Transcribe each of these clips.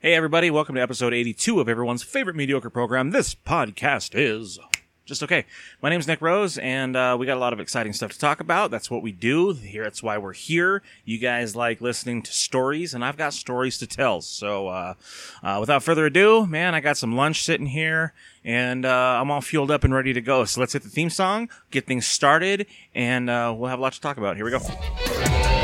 Hey, everybody, welcome to episode 82 of everyone's favorite mediocre program. This podcast is just okay. My name's Nick Rose, and uh, we got a lot of exciting stuff to talk about. That's what we do here. That's why we're here. You guys like listening to stories, and I've got stories to tell. So, uh, uh, without further ado, man, I got some lunch sitting here, and uh, I'm all fueled up and ready to go. So let's hit the theme song, get things started, and uh, we'll have a lot to talk about. Here we go.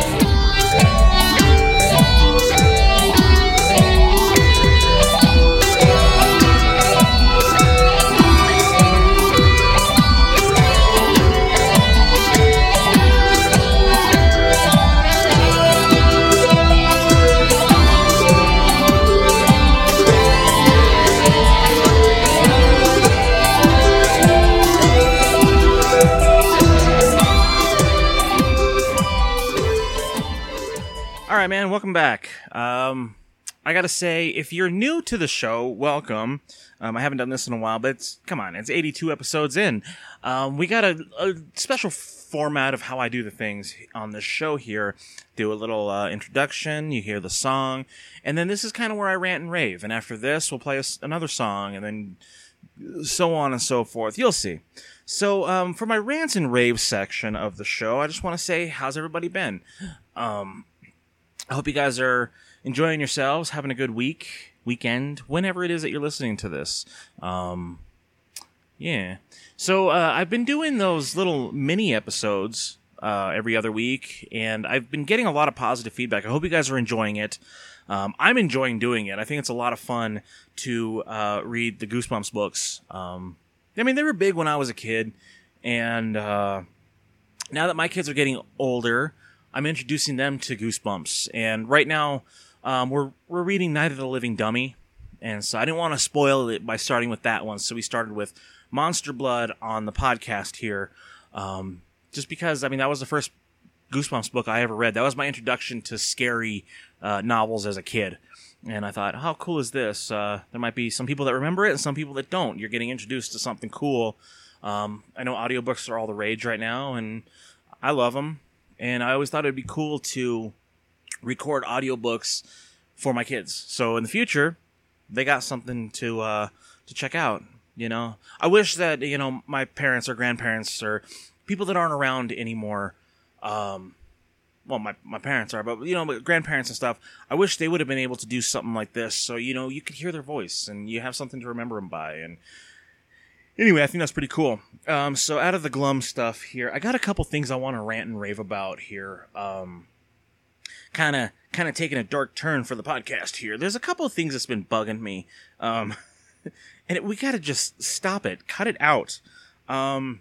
Right, man. Welcome back. Um, I gotta say, if you're new to the show, welcome. Um, I haven't done this in a while, but it's, come on, it's 82 episodes in. Um, we got a, a special format of how I do the things on this show here. Do a little uh, introduction, you hear the song, and then this is kind of where I rant and rave. And after this, we'll play a another song, and then so on and so forth. You'll see. So, um, for my rants and rave section of the show, I just want to say, how's everybody been? Um, I hope you guys are enjoying yourselves, having a good week, weekend, whenever it is that you're listening to this. Um, yeah. So uh, I've been doing those little mini episodes uh, every other week, and I've been getting a lot of positive feedback. I hope you guys are enjoying it. Um, I'm enjoying doing it. I think it's a lot of fun to uh, read the Goosebumps books. Um, I mean, they were big when I was a kid, and uh, now that my kids are getting older, I'm introducing them to Goosebumps. And right now, um, we're we're reading Night of the Living Dummy, and so I didn't want to spoil it by starting with that one. So we started with Monster Blood on the podcast here, um, just because I mean that was the first Goosebumps book I ever read. That was my introduction to scary uh, novels as a kid. And I thought, how cool is this? Uh, there might be some people that remember it and some people that don't. You're getting introduced to something cool. Um, I know audiobooks are all the rage right now, and I love them and I always thought it'd be cool to record audiobooks for my kids. So in the future, they got something to uh, to check out. You know, I wish that you know my parents or grandparents or people that aren't around anymore. Um, well, my my parents are, but you know, grandparents and stuff. I wish they would have been able to do something like this, so you know, you could hear their voice and you have something to remember them by. And anyway, I think that's pretty cool. Um, so out of the glum stuff here, I got a couple things I want to rant and rave about here. Kind of, kind of taking a dark turn for the podcast here. There's a couple of things that's been bugging me. Um, and it, we got to just stop it, cut it out. Um,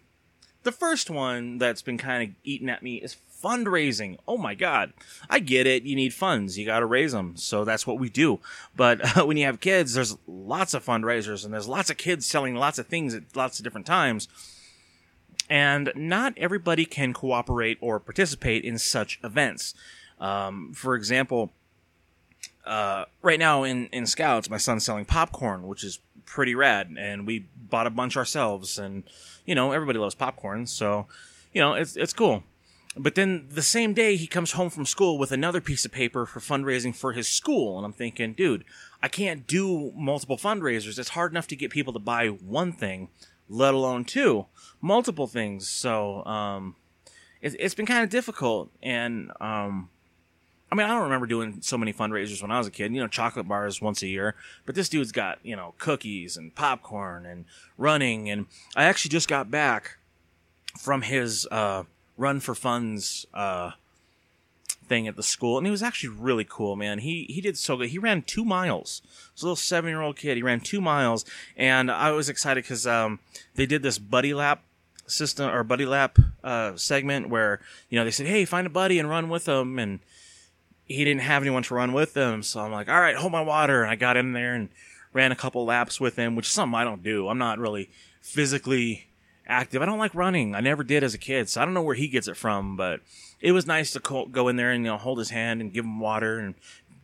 the first one that's been kind of eating at me is fundraising. Oh my God. I get it. You need funds. You got to raise them. So that's what we do. But uh, when you have kids, there's lots of fundraisers and there's lots of kids selling lots of things at lots of different times. And not everybody can cooperate or participate in such events. Um, for example, uh, right now in, in Scouts, my son's selling popcorn, which is pretty rad. And we bought a bunch ourselves. And, you know, everybody loves popcorn. So, you know, it's, it's cool. But then the same day, he comes home from school with another piece of paper for fundraising for his school. And I'm thinking, dude, I can't do multiple fundraisers. It's hard enough to get people to buy one thing, let alone two, multiple things. So, um, it, it's been kind of difficult. And, um, I mean, I don't remember doing so many fundraisers when I was a kid. You know, chocolate bars once a year, but this dude's got you know cookies and popcorn and running. And I actually just got back from his uh, run for funds uh, thing at the school, and he was actually really cool, man. He he did so good. He ran two miles. A little seven year old kid. He ran two miles, and I was excited because um, they did this buddy lap system or buddy lap uh, segment where you know they said, "Hey, find a buddy and run with them," and he didn't have anyone to run with him, so I'm like, "All right, hold my water," and I got in there and ran a couple laps with him, which is something I don't do. I'm not really physically active. I don't like running. I never did as a kid, so I don't know where he gets it from. But it was nice to go in there and you know hold his hand and give him water and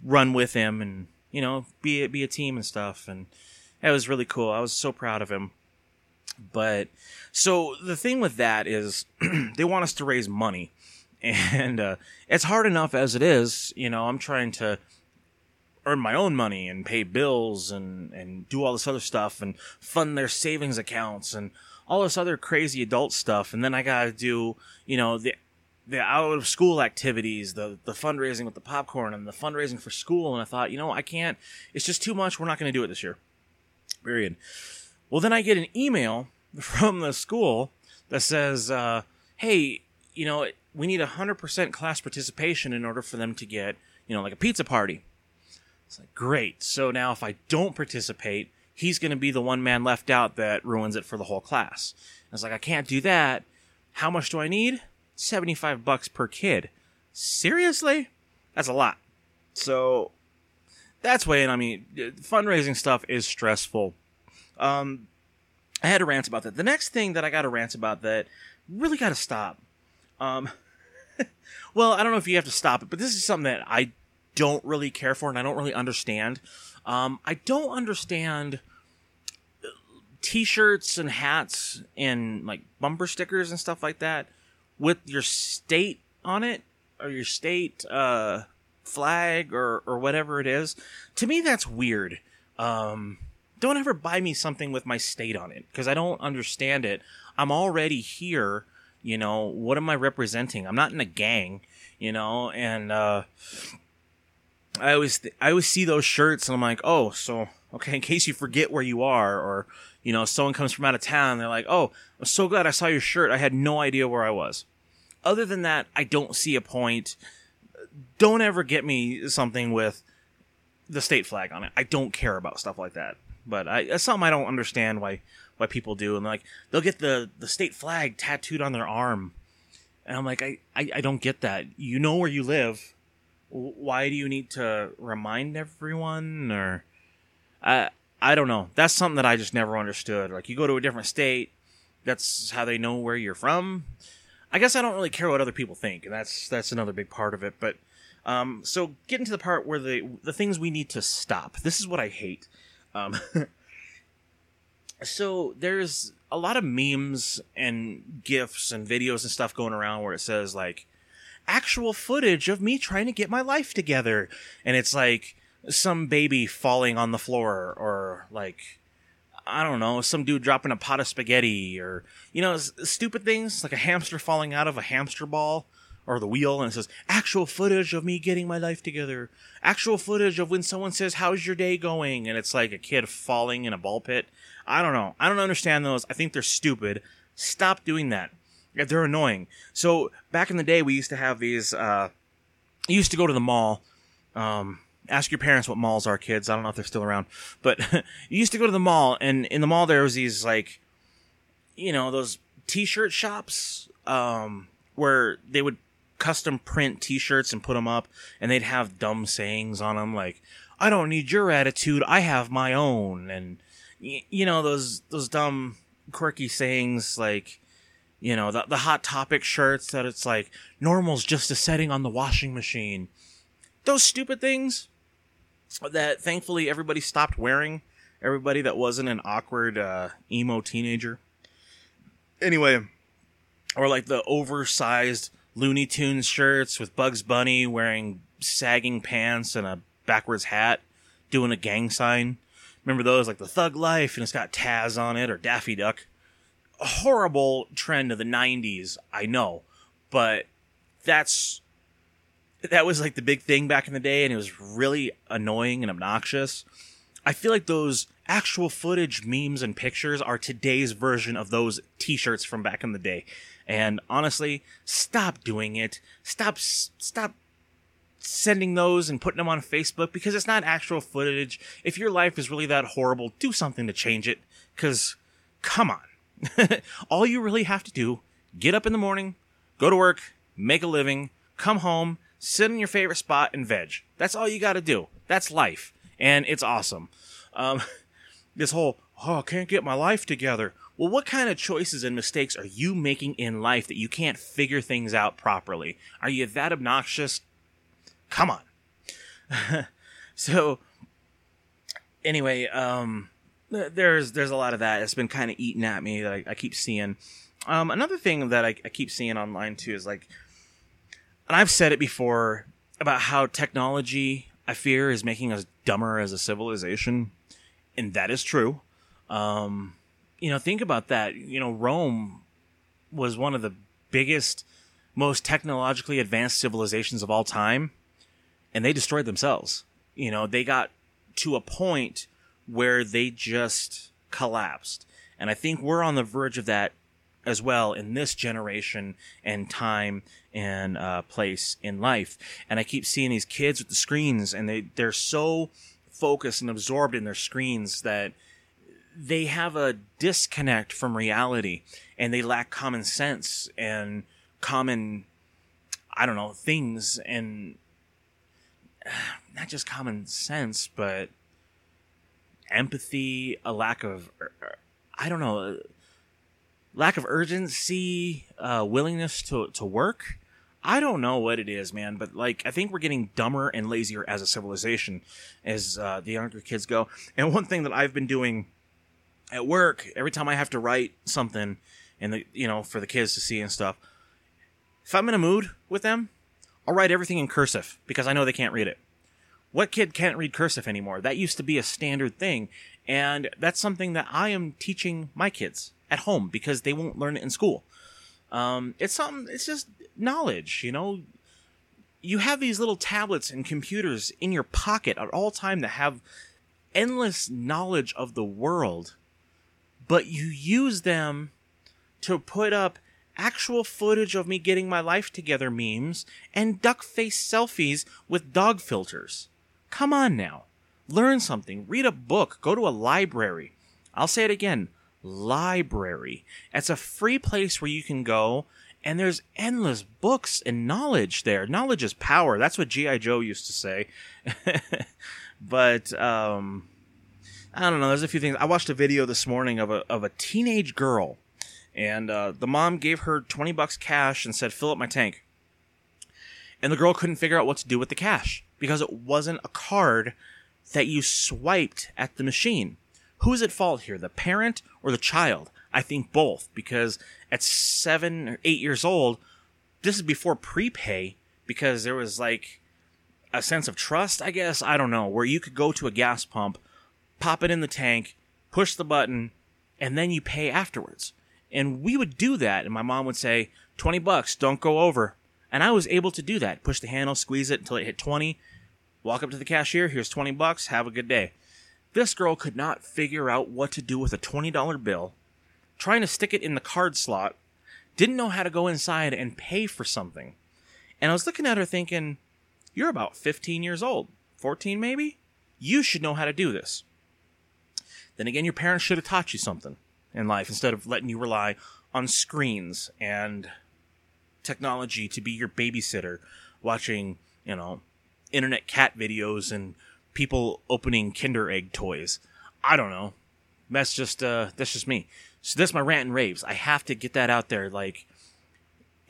run with him and you know be be a team and stuff. And that was really cool. I was so proud of him. But so the thing with that is they want us to raise money, and uh, it's hard enough as it is. You know, I'm trying to earn my own money and pay bills and and do all this other stuff and fund their savings accounts and all this other crazy adult stuff and then I got to do, you know, the the out of school activities, the the fundraising with the popcorn and the fundraising for school and I thought, you know, I can't it's just too much. We're not going to do it this year. Period. Well, then I get an email from the school that says, uh, "Hey, you know, we need 100% class participation in order for them to get, you know, like a pizza party." It's like, "Great. So now if I don't participate, he's going to be the one man left out that ruins it for the whole class." I was like, "I can't do that. How much do I need? 75 bucks per kid." Seriously? That's a lot. So that's weighing on me. Fundraising stuff is stressful. Um, I had to rant about that. The next thing that I got to rant about that really got to stop. Um, well, I don't know if you have to stop it, but this is something that I don't really care for and I don't really understand. Um, I don't understand t-shirts and hats and like bumper stickers and stuff like that with your state on it or your state uh, flag or or whatever it is. To me, that's weird. Um, don't ever buy me something with my state on it because I don't understand it. I'm already here. You know, what am I representing? I'm not in a gang, you know, and uh, I always th- I always see those shirts and I'm like, oh, so okay, in case you forget where you are, or you know, someone comes from out of town, they're like, oh, I'm so glad I saw your shirt. I had no idea where I was. Other than that, I don't see a point. Don't ever get me something with the state flag on it. I don't care about stuff like that. But I, that's something I don't understand why why people do. And like they'll get the the state flag tattooed on their arm, and I'm like, I I, I don't get that. You know where you live. Why do you need to remind everyone? Or I I don't know. That's something that I just never understood. Like you go to a different state, that's how they know where you're from. I guess I don't really care what other people think, and that's that's another big part of it. But um, so getting to the part where the the things we need to stop. This is what I hate. Um, so there's a lot of memes and gifs and videos and stuff going around where it says like actual footage of me trying to get my life together and it's like some baby falling on the floor or like I don't know, some dude dropping a pot of spaghetti or you know, stupid things like a hamster falling out of a hamster ball or the wheel and it says actual footage of me getting my life together. Actual footage of when someone says how's your day going and it's like a kid falling in a ball pit. I don't know. I don't understand those. I think they're stupid. Stop doing that. They're annoying. So back in the day we used to have these uh used to go to the mall um ask your parents what malls are kids. I don't know if they're still around. But you used to go to the mall and in the mall there was these like you know those t-shirt shops um where they would custom print t-shirts and put them up and they'd have dumb sayings on them like I don't need your attitude, I have my own. And y- you know those those dumb quirky sayings like you know the the hot topic shirts that it's like normal's just a setting on the washing machine. Those stupid things that thankfully everybody stopped wearing. Everybody that wasn't an awkward uh, emo teenager. Anyway, or like the oversized Looney Tunes shirts with Bugs Bunny wearing sagging pants and a backwards hat, doing a gang sign. Remember those, like the Thug Life, and it's got Taz on it or Daffy Duck. A horrible trend of the '90s, I know, but that's that was like the big thing back in the day, and it was really annoying and obnoxious. I feel like those actual footage, memes, and pictures are today's version of those T-shirts from back in the day. And honestly, stop doing it. Stop, stop sending those and putting them on Facebook because it's not actual footage. If your life is really that horrible, do something to change it. Cause come on. All you really have to do, get up in the morning, go to work, make a living, come home, sit in your favorite spot and veg. That's all you gotta do. That's life. And it's awesome. Um, this whole, oh, I can't get my life together. Well, what kind of choices and mistakes are you making in life that you can't figure things out properly? Are you that obnoxious? Come on. so, anyway, um, there's there's a lot of that. It's been kind of eating at me that I, I keep seeing. Um, another thing that I, I keep seeing online too is like, and I've said it before about how technology I fear is making us dumber as a civilization, and that is true. Um, you know, think about that. You know, Rome was one of the biggest, most technologically advanced civilizations of all time, and they destroyed themselves. You know, they got to a point where they just collapsed. And I think we're on the verge of that as well in this generation and time and uh, place in life. And I keep seeing these kids with the screens, and they they're so focused and absorbed in their screens that they have a disconnect from reality, and they lack common sense and common, I don't know, things and not just common sense, but empathy, a lack of, I don't know, lack of urgency, uh, willingness to, to work. I don't know what it is, man, but like I think we're getting dumber and lazier as a civilization as uh, the younger kids go. And one thing that I've been doing at work, every time I have to write something, and the you know for the kids to see and stuff, if I'm in a mood with them, I'll write everything in cursive because I know they can't read it. What kid can't read cursive anymore? That used to be a standard thing, and that's something that I am teaching my kids at home because they won't learn it in school. Um, it's something. It's just knowledge, you know. You have these little tablets and computers in your pocket at all time that have endless knowledge of the world, but you use them to put up actual footage of me getting my life together memes and duck face selfies with dog filters. Come on now. Learn something. Read a book. Go to a library. I'll say it again library. It's a free place where you can go and there's endless books and knowledge there. Knowledge is power. That's what G.I. Joe used to say. but, um, I don't know. There's a few things. I watched a video this morning of a, of a teenage girl and, uh, the mom gave her 20 bucks cash and said, fill up my tank. And the girl couldn't figure out what to do with the cash because it wasn't a card that you swiped at the machine. Who's at fault here, the parent or the child? I think both, because at seven or eight years old, this is before prepay, because there was like a sense of trust, I guess, I don't know, where you could go to a gas pump, pop it in the tank, push the button, and then you pay afterwards. And we would do that, and my mom would say, 20 bucks, don't go over. And I was able to do that. Push the handle, squeeze it until it hit 20, walk up to the cashier, here's 20 bucks, have a good day. This girl could not figure out what to do with a $20 bill, trying to stick it in the card slot, didn't know how to go inside and pay for something. And I was looking at her thinking, You're about 15 years old, 14 maybe? You should know how to do this. Then again, your parents should have taught you something in life instead of letting you rely on screens and technology to be your babysitter, watching, you know, internet cat videos and people opening Kinder Egg toys. I don't know. That's just uh that's just me. So that's my rant and raves. I have to get that out there. Like,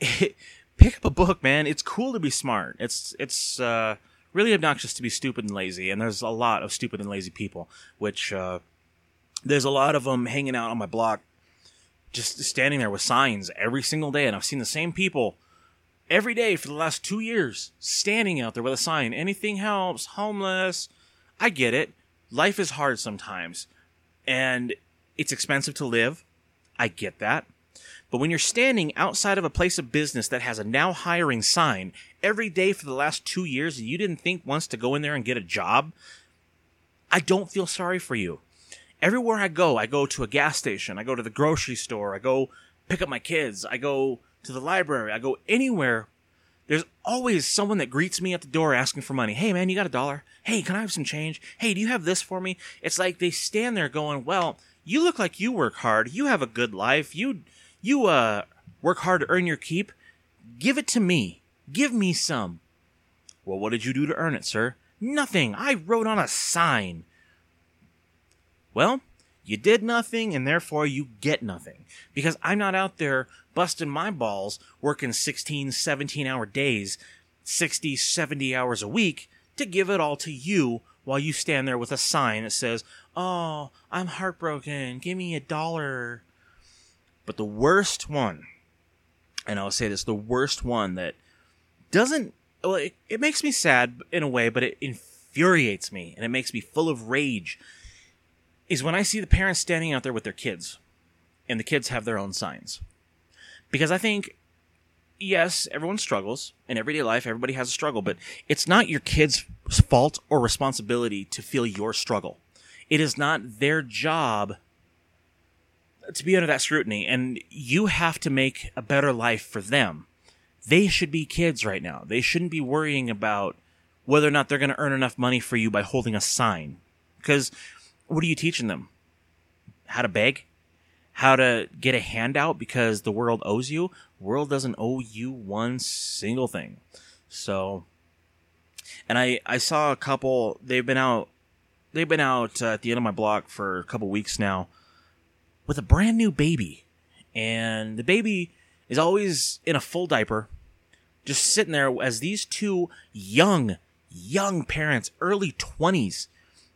pick up a book, man. It's cool to be smart. It's it's uh, really obnoxious to be stupid and lazy. And there's a lot of stupid and lazy people. Which uh, there's a lot of them hanging out on my block, just standing there with signs every single day. And I've seen the same people every day for the last two years standing out there with a sign anything helps homeless. I get it. Life is hard sometimes and it's expensive to live. I get that. But when you're standing outside of a place of business that has a now hiring sign every day for the last two years and you didn't think once to go in there and get a job i don't feel sorry for you. Everywhere i go i go to a gas station i go to the grocery store i go pick up my kids i go to the library, I go anywhere, there's always someone that greets me at the door asking for money. Hey man, you got a dollar? Hey, can I have some change? Hey, do you have this for me? It's like they stand there going, "Well, you look like you work hard. You have a good life. You you uh work hard to earn your keep. Give it to me. Give me some." Well, what did you do to earn it, sir? Nothing. I wrote on a sign. Well, you did nothing and therefore you get nothing. Because I'm not out there busting my balls working 16, 17 hour days, 60, 70 hours a week to give it all to you while you stand there with a sign that says, Oh, I'm heartbroken. Give me a dollar. But the worst one, and I'll say this, the worst one that doesn't, well, it, it makes me sad in a way, but it infuriates me and it makes me full of rage is when I see the parents standing out there with their kids and the kids have their own signs. Because I think, yes, everyone struggles in everyday life, everybody has a struggle, but it's not your kid's fault or responsibility to feel your struggle. It is not their job to be under that scrutiny, and you have to make a better life for them. They should be kids right now. They shouldn't be worrying about whether or not they're going to earn enough money for you by holding a sign. Because what are you teaching them? How to beg? How to get a handout because the world owes you? world doesn't owe you one single thing. So, and I I saw a couple. They've been out. They've been out uh, at the end of my block for a couple weeks now, with a brand new baby, and the baby is always in a full diaper, just sitting there as these two young, young parents, early twenties,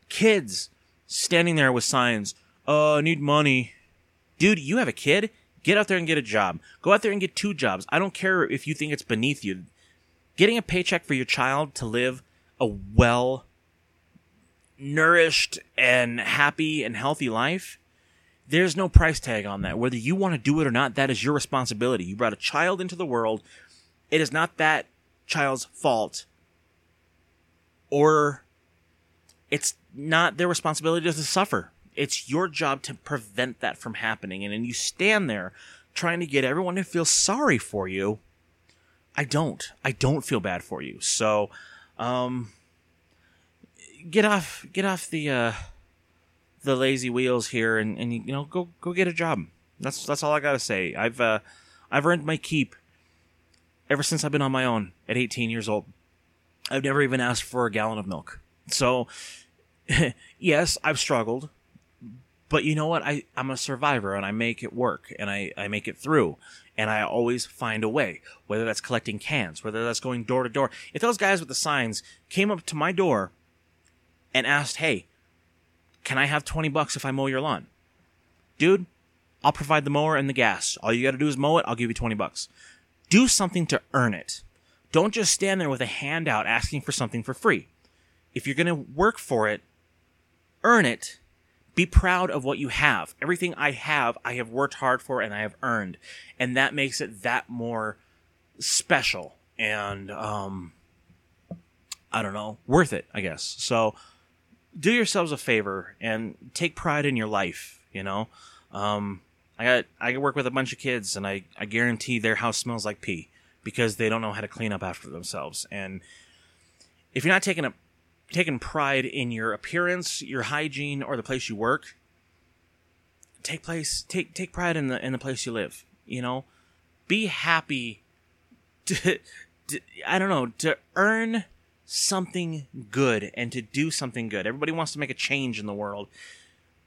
kids, standing there with signs. Uh, need money. Dude, you have a kid? Get out there and get a job. Go out there and get two jobs. I don't care if you think it's beneath you. Getting a paycheck for your child to live a well nourished and happy and healthy life, there's no price tag on that. Whether you want to do it or not, that is your responsibility. You brought a child into the world. It is not that child's fault or it's not their responsibility to suffer. It's your job to prevent that from happening. And then you stand there trying to get everyone to feel sorry for you. I don't. I don't feel bad for you. So, um, get off, get off the, uh, the lazy wheels here and, and you know, go, go get a job. That's, that's all I gotta say. I've, uh, I've earned my keep ever since I've been on my own at 18 years old. I've never even asked for a gallon of milk. So, yes, I've struggled but you know what? I, I'm a survivor and I make it work and I, I make it through and I always find a way, whether that's collecting cans, whether that's going door to door. If those guys with the signs came up to my door and asked, Hey, can I have 20 bucks if I mow your lawn? Dude, I'll provide the mower and the gas. All you got to do is mow it. I'll give you 20 bucks. Do something to earn it. Don't just stand there with a handout asking for something for free. If you're to work for it, earn it be proud of what you have. Everything I have, I have worked hard for and I have earned. And that makes it that more special and, um, I don't know, worth it, I guess. So do yourselves a favor and take pride in your life, you know? Um, I got, I work with a bunch of kids and I, I guarantee their house smells like pee because they don't know how to clean up after themselves. And if you're not taking a taken pride in your appearance, your hygiene, or the place you work, take place take take pride in the in the place you live. You know, be happy to, to I don't know to earn something good and to do something good. Everybody wants to make a change in the world.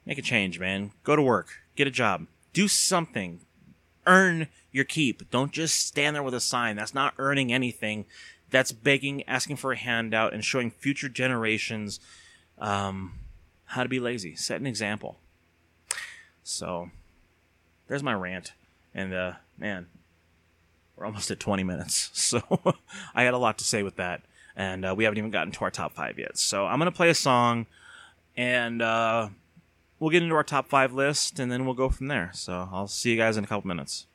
Make a change, man. Go to work, get a job, do something. Earn your keep. Don't just stand there with a sign. That's not earning anything that's begging, asking for a handout, and showing future generations um, how to be lazy. Set an example. So, there's my rant. And, uh, man, we're almost at 20 minutes. So, I had a lot to say with that. And uh, we haven't even gotten to our top five yet. So, I'm going to play a song and uh, we'll get into our top five list and then we'll go from there. So, I'll see you guys in a couple minutes.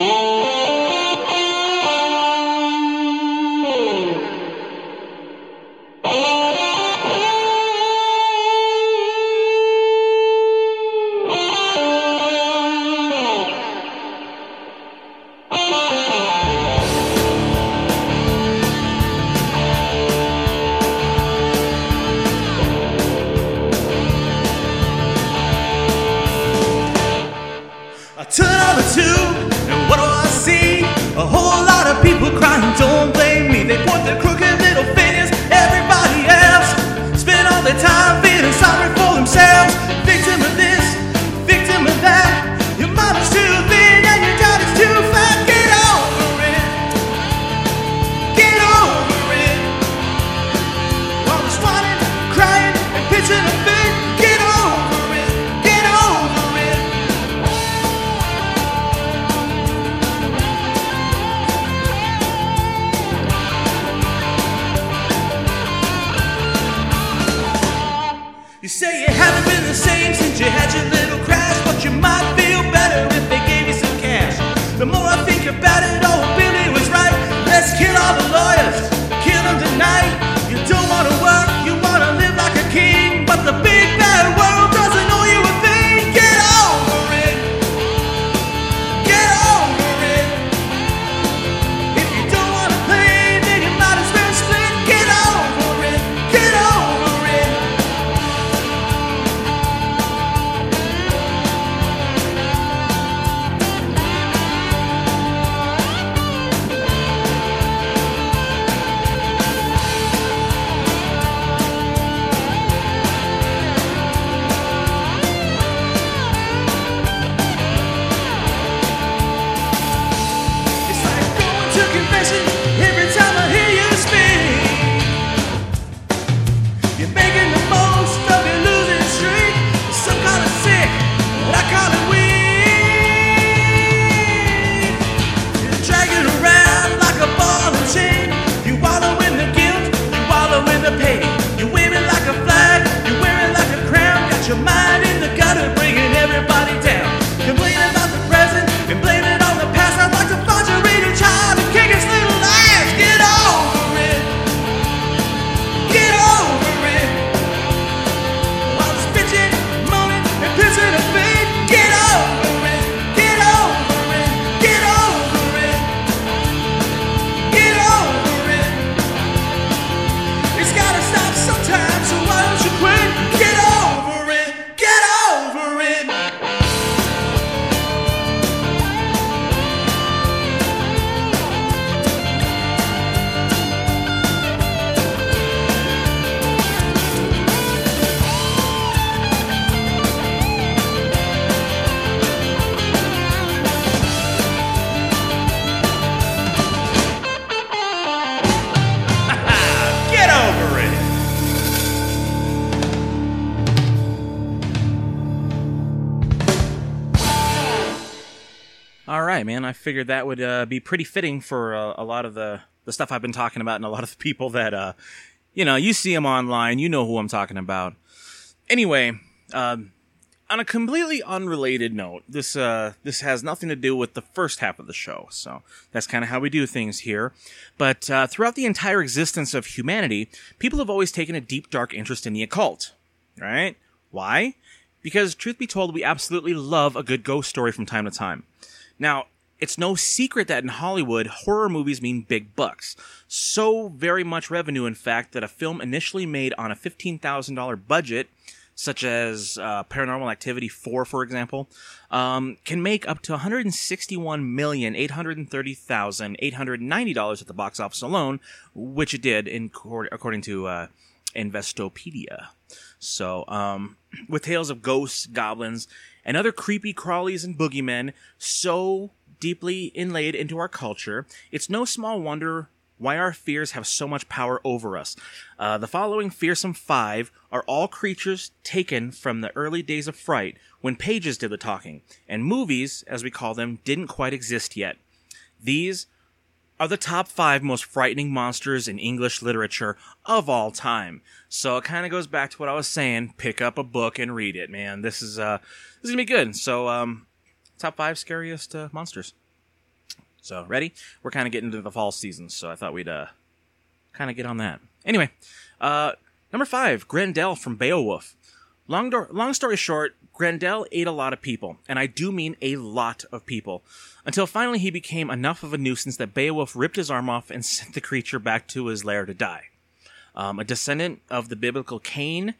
Figured that would uh, be pretty fitting for uh, a lot of the the stuff I've been talking about, and a lot of the people that uh, you know, you see them online. You know who I'm talking about. Anyway, um, on a completely unrelated note, this uh, this has nothing to do with the first half of the show. So that's kind of how we do things here. But uh, throughout the entire existence of humanity, people have always taken a deep, dark interest in the occult. Right? Why? Because, truth be told, we absolutely love a good ghost story from time to time. Now, it's no secret that in Hollywood, horror movies mean big bucks. So very much revenue, in fact, that a film initially made on a $15,000 budget, such as uh, Paranormal Activity 4, for example, um, can make up to $161,830,890 at the box office alone, which it did, in, according to uh, Investopedia. So, um, with tales of ghosts, goblins, and other creepy crawlies and boogeymen so deeply inlaid into our culture, it's no small wonder why our fears have so much power over us. Uh, the following fearsome five are all creatures taken from the early days of fright when pages did the talking, and movies, as we call them, didn't quite exist yet. These are the top five most frightening monsters in English literature of all time. So it kind of goes back to what I was saying: pick up a book and read it, man. This is uh, this is gonna be good. So um, top five scariest uh, monsters. So ready? We're kind of getting into the fall season, so I thought we'd uh, kind of get on that. Anyway, uh, number five, Grendel from Beowulf. Long, do- long story short, Grendel ate a lot of people, and I do mean a lot of people, until finally he became enough of a nuisance that Beowulf ripped his arm off and sent the creature back to his lair to die. Um, a descendant of the biblical Cain,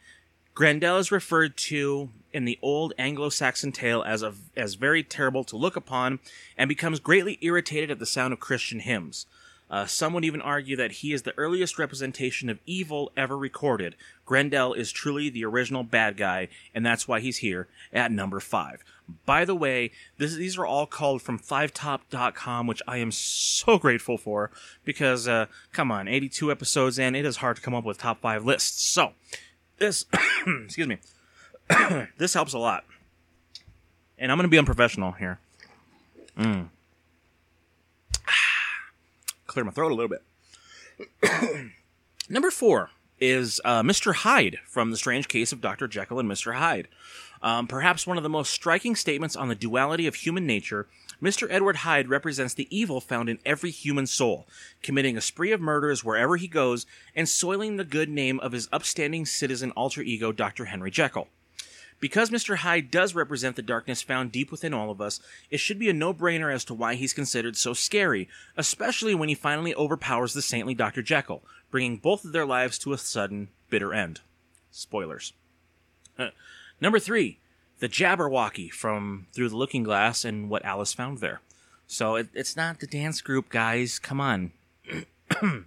Grendel is referred to in the old Anglo-Saxon tale as a, as very terrible to look upon, and becomes greatly irritated at the sound of Christian hymns. Uh, some would even argue that he is the earliest representation of evil ever recorded. Grendel is truly the original bad guy, and that's why he's here at number five. By the way, this, these are all called from fivetop.com, which I am so grateful for because, uh, come on, 82 episodes in, it is hard to come up with top five lists. So, this, excuse me, this helps a lot. And I'm going to be unprofessional here. Mm. Clear my throat a little bit. Number four is uh, Mr. Hyde from The Strange Case of Dr. Jekyll and Mr. Hyde. Um, perhaps one of the most striking statements on the duality of human nature, Mr. Edward Hyde represents the evil found in every human soul, committing a spree of murders wherever he goes and soiling the good name of his upstanding citizen alter ego, Dr. Henry Jekyll. Because Mr. Hyde does represent the darkness found deep within all of us, it should be a no brainer as to why he's considered so scary, especially when he finally overpowers the saintly Dr. Jekyll, bringing both of their lives to a sudden, bitter end. Spoilers. Number three, the Jabberwocky from Through the Looking Glass and What Alice Found There. So it, it's not the dance group, guys. Come on.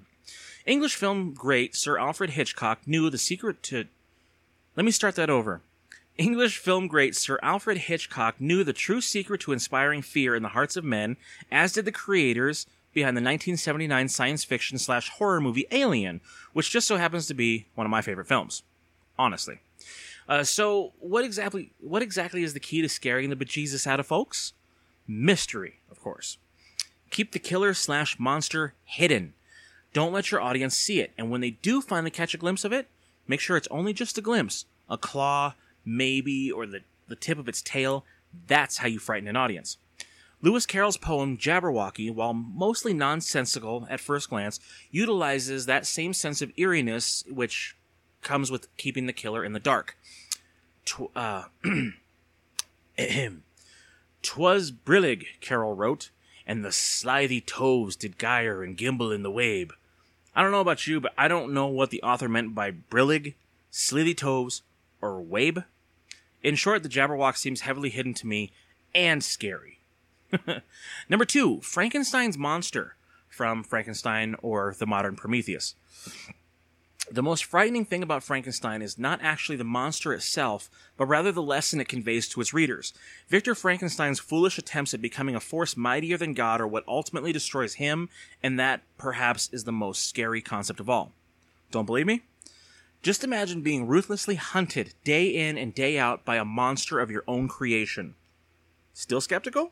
English film great Sir Alfred Hitchcock knew the secret to. Let me start that over. English film great Sir Alfred Hitchcock knew the true secret to inspiring fear in the hearts of men, as did the creators behind the 1979 science fiction slash horror movie Alien, which just so happens to be one of my favorite films. Honestly. Uh, so, what exactly what exactly is the key to scaring the bejesus out of folks? Mystery, of course. Keep the killer slash monster hidden. Don't let your audience see it, and when they do finally catch a glimpse of it, make sure it's only just a glimpse. A claw, maybe, or the, the tip of its tail. That's how you frighten an audience. Lewis Carroll's poem Jabberwocky, while mostly nonsensical at first glance, utilizes that same sense of eeriness which comes with keeping the killer in the dark. Tw- uh, Twas brillig, Carroll wrote, and the slithy toves did gyre and gimble in the wabe. I don't know about you, but I don't know what the author meant by brillig, slithy toves, or wabe. In short, the Jabberwock seems heavily hidden to me and scary. Number two, Frankenstein's monster from Frankenstein or the modern Prometheus. The most frightening thing about Frankenstein is not actually the monster itself, but rather the lesson it conveys to its readers. Victor Frankenstein's foolish attempts at becoming a force mightier than God are what ultimately destroys him, and that, perhaps, is the most scary concept of all. Don't believe me? Just imagine being ruthlessly hunted day in and day out by a monster of your own creation. Still skeptical?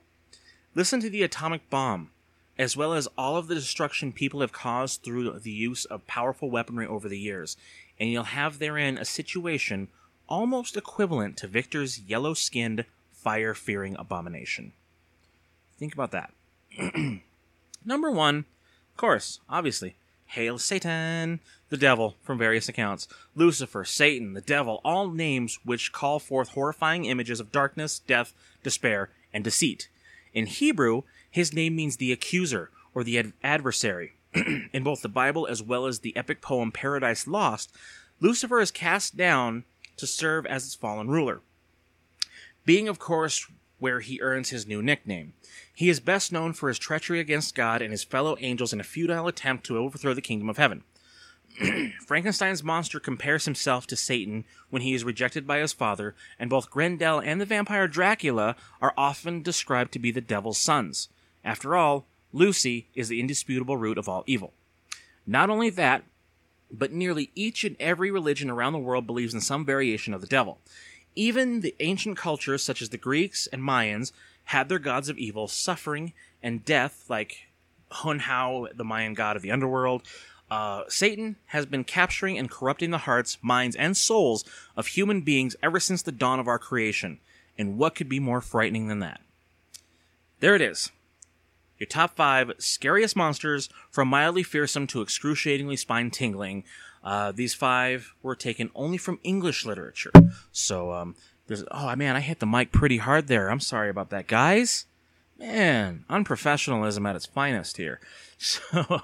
Listen to the atomic bomb, as well as all of the destruction people have caused through the use of powerful weaponry over the years, and you'll have therein a situation almost equivalent to Victor's yellow skinned, fire fearing abomination. Think about that. Number one, of course, obviously, Hail Satan, the devil from various accounts. Lucifer, Satan, the devil, all names which call forth horrifying images of darkness, death, despair, and deceit. In Hebrew, his name means the accuser or the ad- adversary. In both the Bible as well as the epic poem Paradise Lost, Lucifer is cast down to serve as its fallen ruler. Being, of course, where he earns his new nickname. He is best known for his treachery against God and his fellow angels in a futile attempt to overthrow the kingdom of heaven. Frankenstein's monster compares himself to Satan when he is rejected by his father, and both Grendel and the vampire Dracula are often described to be the devil's sons. After all, Lucy is the indisputable root of all evil. Not only that, but nearly each and every religion around the world believes in some variation of the devil. Even the ancient cultures, such as the Greeks and Mayans, had their gods of evil, suffering, and death, like Hunhau, the Mayan god of the underworld. Uh, Satan has been capturing and corrupting the hearts, minds, and souls of human beings ever since the dawn of our creation. And what could be more frightening than that? There it is. Your top five scariest monsters, from mildly fearsome to excruciatingly spine tingling. Uh, these five were taken only from English literature. So, um, there's, oh man, I hit the mic pretty hard there. I'm sorry about that, guys. Man, unprofessionalism at its finest here. So,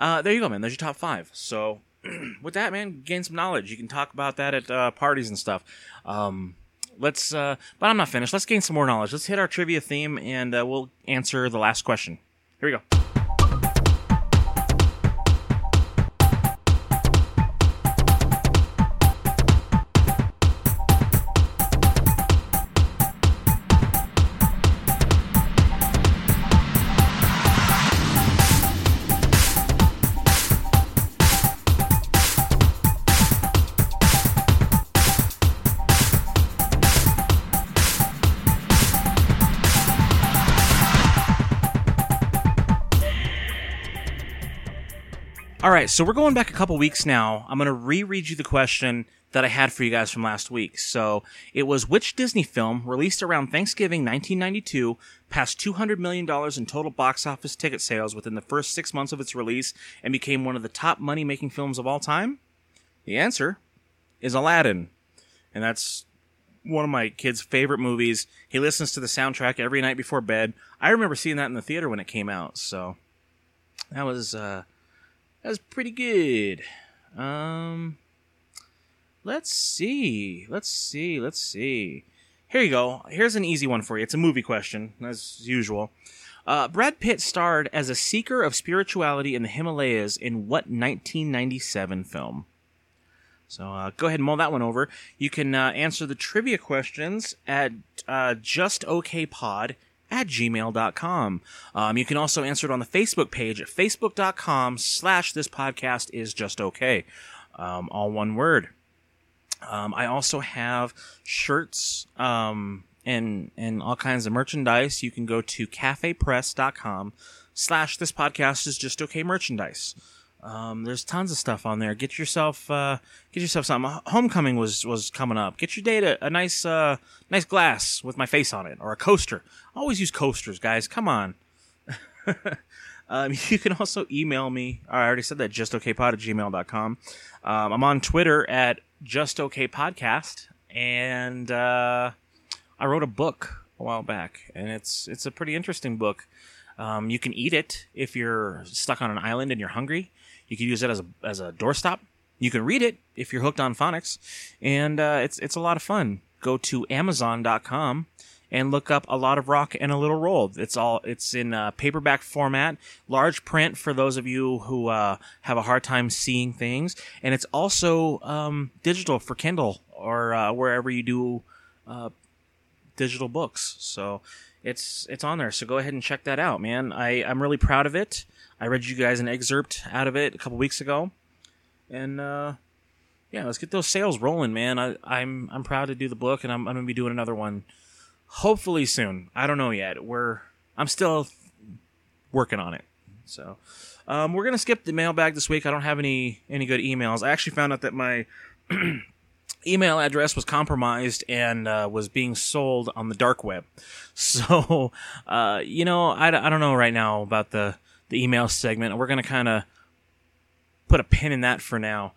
uh, there you go, man. There's your top five. So, with that, man, gain some knowledge. You can talk about that at uh, parties and stuff. Um, let's, uh, but I'm not finished. Let's gain some more knowledge. Let's hit our trivia theme and uh, we'll answer the last question. Here we go. Right, so we're going back a couple weeks now. I'm going to reread you the question that I had for you guys from last week. So it was which Disney film released around Thanksgiving 1992 passed $200 million in total box office ticket sales within the first six months of its release and became one of the top money making films of all time? The answer is Aladdin. And that's one of my kid's favorite movies. He listens to the soundtrack every night before bed. I remember seeing that in the theater when it came out, so that was uh that was pretty good. Um let's see. Let's see. Let's see. Here you go. Here's an easy one for you. It's a movie question, as usual. Uh, Brad Pitt starred as a seeker of spirituality in the Himalayas in what 1997 film? So uh, go ahead and mull that one over. You can uh, answer the trivia questions at uh, justokpod at gmail.com. Um, you can also answer it on the Facebook page at facebook.com slash this podcast is just okay. Um, all one word. Um, I also have shirts um, and and all kinds of merchandise. You can go to cafepress.com slash this podcast is just okay merchandise. Um, there's tons of stuff on there. Get yourself, uh, get yourself something. Homecoming was was coming up. Get your date a, nice, uh, nice glass with my face on it, or a coaster. Always use coasters, guys. Come on. um, you can also email me. I already said that. Justokpod at gmail.com. Um, I'm on Twitter at justokpodcast, and uh, I wrote a book a while back, and it's it's a pretty interesting book. Um, you can eat it if you're stuck on an island and you're hungry. You can use it as a as a doorstop. You can read it if you're hooked on phonics, and uh, it's it's a lot of fun. Go to Amazon.com and look up a lot of rock and a little roll. It's all it's in uh, paperback format, large print for those of you who uh, have a hard time seeing things, and it's also um, digital for Kindle or uh, wherever you do uh, digital books. So it's it's on there. So go ahead and check that out, man. I I'm really proud of it. I read you guys an excerpt out of it a couple weeks ago, and uh, yeah, let's get those sales rolling, man. I, I'm I'm proud to do the book, and I'm I'm gonna be doing another one, hopefully soon. I don't know yet. We're I'm still working on it. So um, we're gonna skip the mailbag this week. I don't have any any good emails. I actually found out that my email address was compromised and uh, was being sold on the dark web. So, uh, you know, I, I don't know right now about the, the email segment. We're going to kind of put a pin in that for now.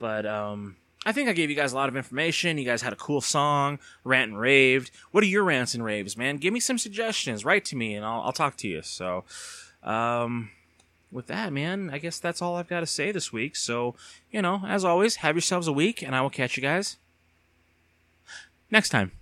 But um, I think I gave you guys a lot of information. You guys had a cool song, rant and raved. What are your rants and raves, man? Give me some suggestions. Write to me and I'll, I'll talk to you. So, um, with that, man, I guess that's all I've got to say this week. So, you know, as always, have yourselves a week, and I will catch you guys next time.